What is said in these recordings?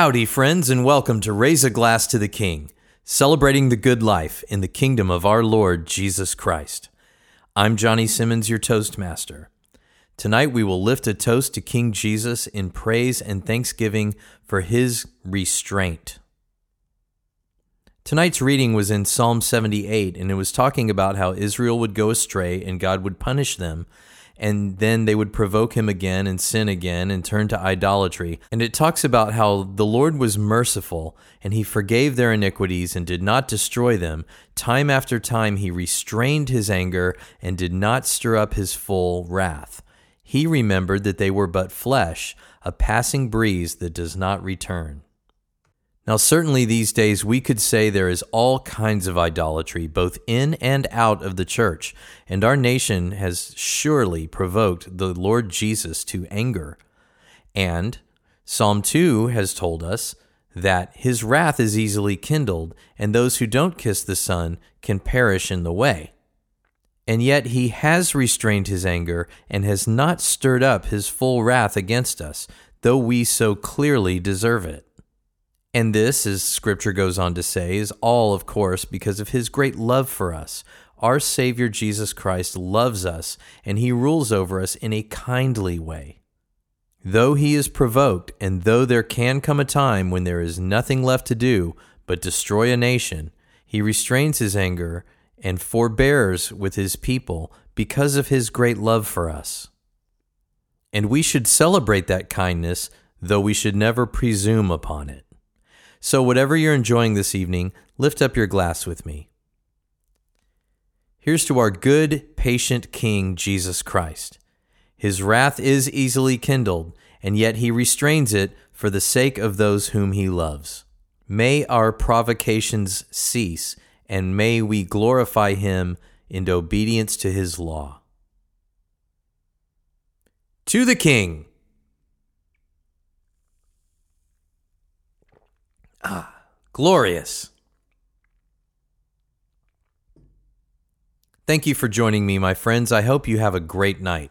Howdy, friends, and welcome to Raise a Glass to the King, celebrating the good life in the kingdom of our Lord Jesus Christ. I'm Johnny Simmons, your Toastmaster. Tonight we will lift a toast to King Jesus in praise and thanksgiving for his restraint. Tonight's reading was in Psalm 78, and it was talking about how Israel would go astray and God would punish them, and then they would provoke him again and sin again and turn to idolatry. And it talks about how the Lord was merciful and he forgave their iniquities and did not destroy them. Time after time he restrained his anger and did not stir up his full wrath. He remembered that they were but flesh, a passing breeze that does not return. Now, certainly these days we could say there is all kinds of idolatry, both in and out of the church, and our nation has surely provoked the Lord Jesus to anger. And Psalm 2 has told us that his wrath is easily kindled, and those who don't kiss the Son can perish in the way. And yet he has restrained his anger and has not stirred up his full wrath against us, though we so clearly deserve it. And this, as scripture goes on to say, is all, of course, because of his great love for us. Our Savior Jesus Christ loves us, and he rules over us in a kindly way. Though he is provoked, and though there can come a time when there is nothing left to do but destroy a nation, he restrains his anger and forbears with his people because of his great love for us. And we should celebrate that kindness, though we should never presume upon it. So, whatever you're enjoying this evening, lift up your glass with me. Here's to our good, patient King, Jesus Christ. His wrath is easily kindled, and yet he restrains it for the sake of those whom he loves. May our provocations cease, and may we glorify him in obedience to his law. To the King. Glorious. Thank you for joining me, my friends. I hope you have a great night.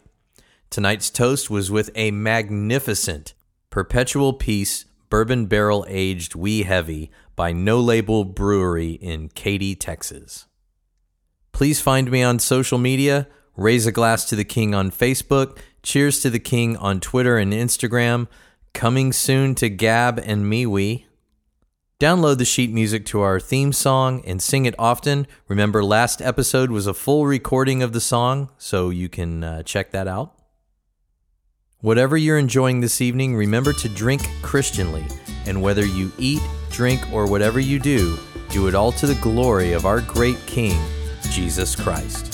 Tonight's toast was with a magnificent Perpetual Peace Bourbon Barrel Aged Wee Heavy by No Label Brewery in Katy, Texas. Please find me on social media. Raise a Glass to the King on Facebook. Cheers to the King on Twitter and Instagram. Coming soon to Gab and MeWe. Download the sheet music to our theme song and sing it often. Remember, last episode was a full recording of the song, so you can uh, check that out. Whatever you're enjoying this evening, remember to drink Christianly, and whether you eat, drink, or whatever you do, do it all to the glory of our great King, Jesus Christ.